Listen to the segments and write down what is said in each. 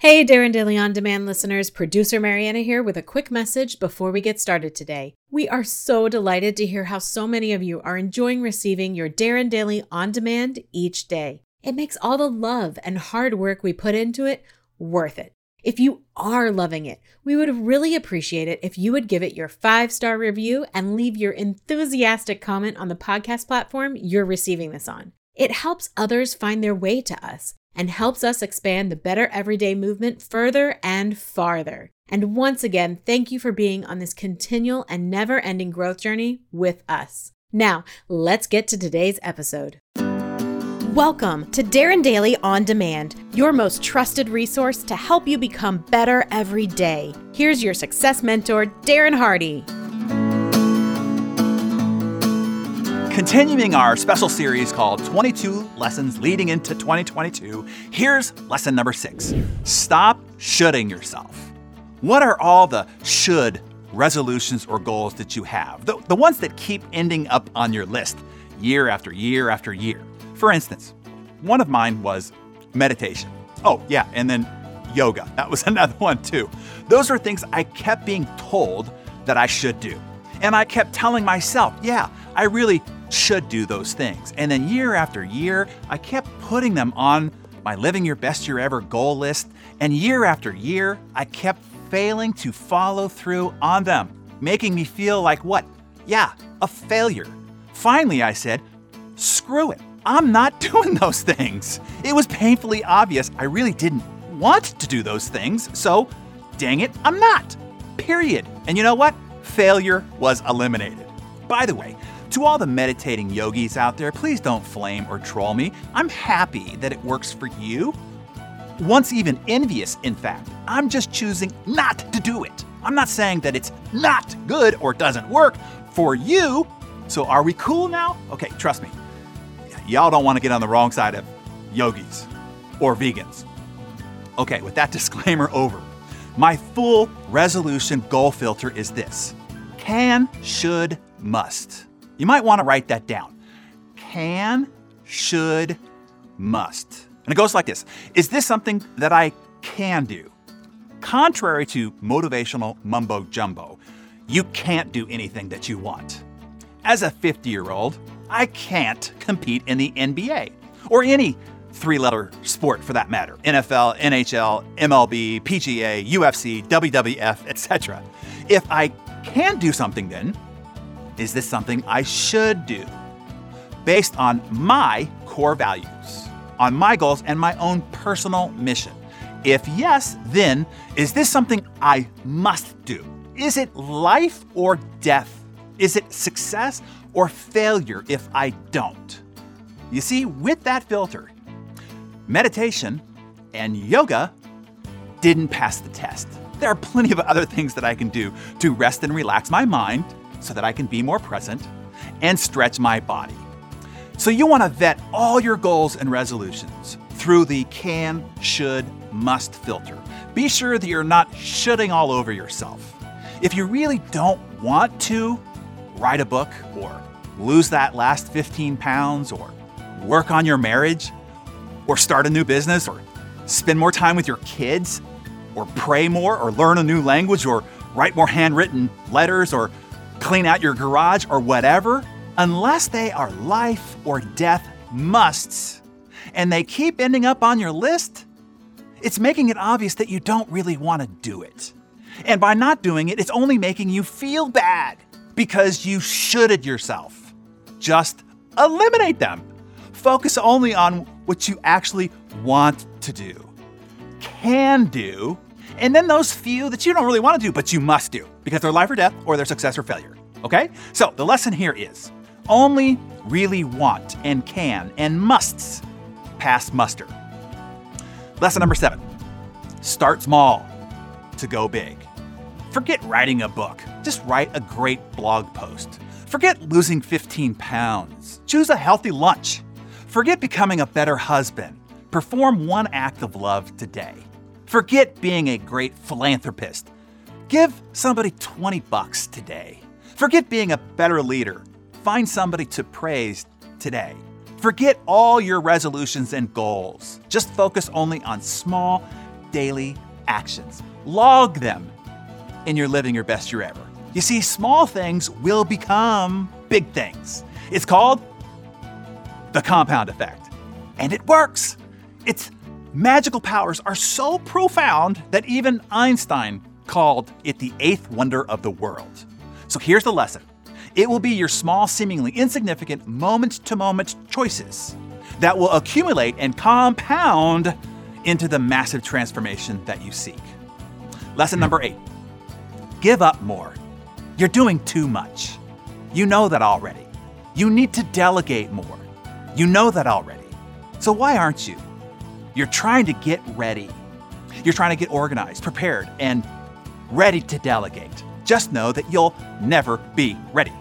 Hey, Darren Daily On Demand listeners, producer Mariana here with a quick message before we get started today. We are so delighted to hear how so many of you are enjoying receiving your Darren Daily On Demand each day. It makes all the love and hard work we put into it worth it. If you are loving it, we would really appreciate it if you would give it your five star review and leave your enthusiastic comment on the podcast platform you're receiving this on. It helps others find their way to us and helps us expand the Better Everyday movement further and farther. And once again, thank you for being on this continual and never ending growth journey with us. Now, let's get to today's episode. Welcome to Darren Daily On Demand, your most trusted resource to help you become better every day. Here's your success mentor, Darren Hardy. Continuing our special series called 22 Lessons Leading into 2022, here's lesson number six Stop shoulding yourself. What are all the should resolutions or goals that you have? The, the ones that keep ending up on your list year after year after year. For instance, one of mine was meditation. Oh, yeah, and then yoga. That was another one too. Those are things I kept being told that I should do. And I kept telling myself, yeah, I really should do those things. And then year after year, I kept putting them on my Living Your Best Year Ever goal list. And year after year, I kept failing to follow through on them, making me feel like what? Yeah, a failure. Finally, I said, screw it. I'm not doing those things. It was painfully obvious I really didn't want to do those things, so dang it, I'm not. Period. And you know what? Failure was eliminated. By the way, to all the meditating yogis out there, please don't flame or troll me. I'm happy that it works for you. Once even envious, in fact. I'm just choosing not to do it. I'm not saying that it's not good or doesn't work for you. So are we cool now? Okay, trust me y'all don't want to get on the wrong side of yogis or vegans. Okay, with that disclaimer over, my full resolution goal filter is this can, should, must. You might want to write that down. Can, should, must. And it goes like this Is this something that I can do? Contrary to motivational mumbo jumbo, you can't do anything that you want. As a 50 year old, I can't compete in the NBA or any three letter sport for that matter NFL, NHL, MLB, PGA, UFC, WWF, etc. If I can do something, then is this something I should do based on my core values, on my goals, and my own personal mission? If yes, then is this something I must do? Is it life or death? Is it success or failure if I don't? You see, with that filter, meditation and yoga didn't pass the test. There are plenty of other things that I can do to rest and relax my mind so that I can be more present and stretch my body. So, you want to vet all your goals and resolutions through the can, should, must filter. Be sure that you're not shoulding all over yourself. If you really don't want to, write a book or lose that last 15 pounds or work on your marriage or start a new business or spend more time with your kids or pray more or learn a new language or write more handwritten letters or clean out your garage or whatever, unless they are life or death musts and they keep ending up on your list, it's making it obvious that you don't really want to do it. And by not doing it, it's only making you feel bad because you shoulded yourself. Just eliminate them. Focus only on what you actually want to do, can do, and then those few that you don't really want to do, but you must do because they're life or death or they're success or failure. Okay? So the lesson here is only really want and can and musts pass muster. Lesson number seven start small to go big. Forget writing a book, just write a great blog post. Forget losing 15 pounds, choose a healthy lunch. Forget becoming a better husband, perform one act of love today. Forget being a great philanthropist, give somebody 20 bucks today. Forget being a better leader, find somebody to praise today. Forget all your resolutions and goals. Just focus only on small, daily actions. Log them in your living your best year ever. You see, small things will become big things. It's called the compound effect. And it works. Its magical powers are so profound that even Einstein called it the eighth wonder of the world. So here's the lesson it will be your small, seemingly insignificant moment to moment choices that will accumulate and compound into the massive transformation that you seek. Lesson number eight give up more. You're doing too much. You know that already. You need to delegate more. You know that already. So why aren't you? You're trying to get ready. You're trying to get organized, prepared, and ready to delegate. Just know that you'll never be ready.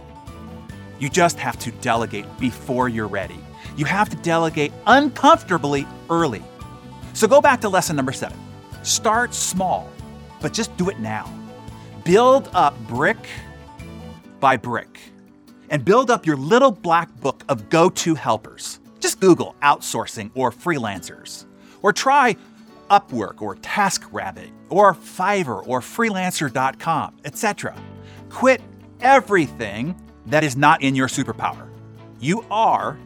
You just have to delegate before you're ready. You have to delegate uncomfortably early. So go back to lesson number seven. Start small, but just do it now. Build up brick by brick and build up your little black book of go to helpers. Just Google outsourcing or freelancers, or try Upwork or TaskRabbit or Fiverr or Freelancer.com, etc. Quit everything that is not in your superpower. You are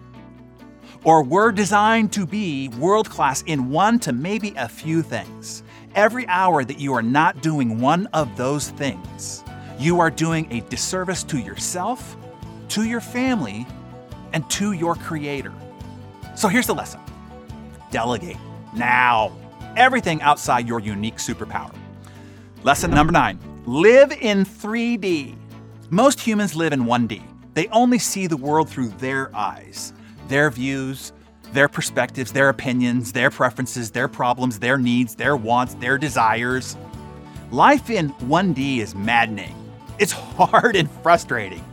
or were designed to be world class in one to maybe a few things. Every hour that you are not doing one of those things, you are doing a disservice to yourself, to your family, and to your creator. So here's the lesson delegate now everything outside your unique superpower. Lesson number nine live in 3D. Most humans live in 1D. They only see the world through their eyes, their views, their perspectives, their opinions, their preferences, their problems, their needs, their wants, their desires. Life in 1D is maddening. It's hard and frustrating.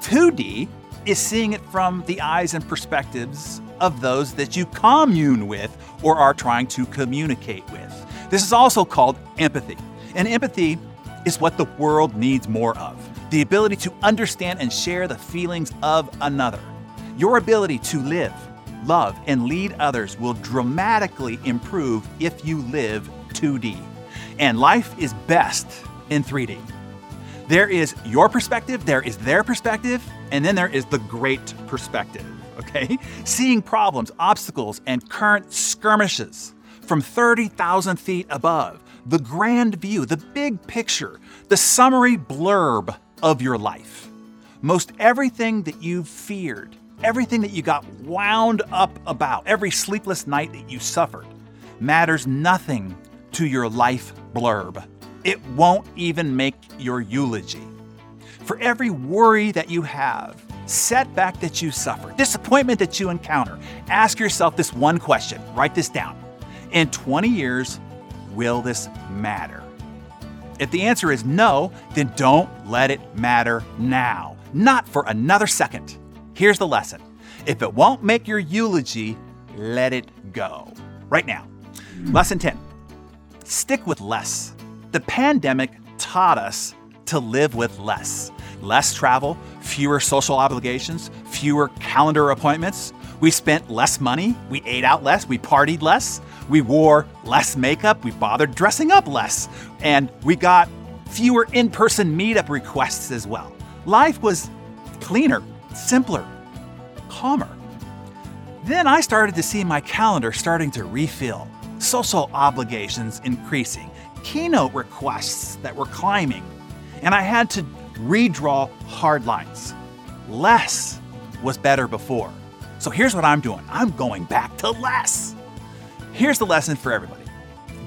2D is seeing it from the eyes and perspectives of those that you commune with or are trying to communicate with. This is also called empathy. And empathy is what the world needs more of the ability to understand and share the feelings of another. Your ability to live, love, and lead others will dramatically improve if you live 2D. And life is best in 3D. There is your perspective, there is their perspective, and then there is the great perspective okay? Seeing problems, obstacles, and current skirmishes from 30,000 feet above, the grand view, the big picture, the summary blurb of your life. Most everything that you've feared, everything that you got wound up about, every sleepless night that you suffered, matters nothing to your life blurb. It won't even make your eulogy. For every worry that you have, setback that you suffer, disappointment that you encounter, ask yourself this one question. Write this down. In 20 years, will this matter? If the answer is no, then don't let it matter now, not for another second. Here's the lesson if it won't make your eulogy, let it go. Right now. Lesson 10 Stick with less. The pandemic taught us to live with less less travel, fewer social obligations, fewer calendar appointments. We spent less money, we ate out less, we partied less, we wore less makeup, we bothered dressing up less, and we got fewer in person meetup requests as well. Life was cleaner, simpler, calmer. Then I started to see my calendar starting to refill, social obligations increasing, keynote requests that were climbing, and I had to redraw hard lines. Less was better before. So here's what I'm doing I'm going back to less. Here's the lesson for everybody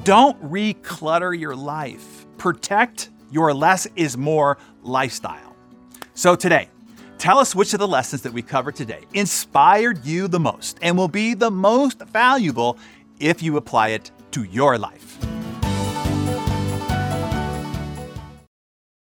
don't reclutter your life, protect your less is more lifestyle. So today, tell us which of the lessons that we covered today inspired you the most and will be the most valuable if you apply it to your life.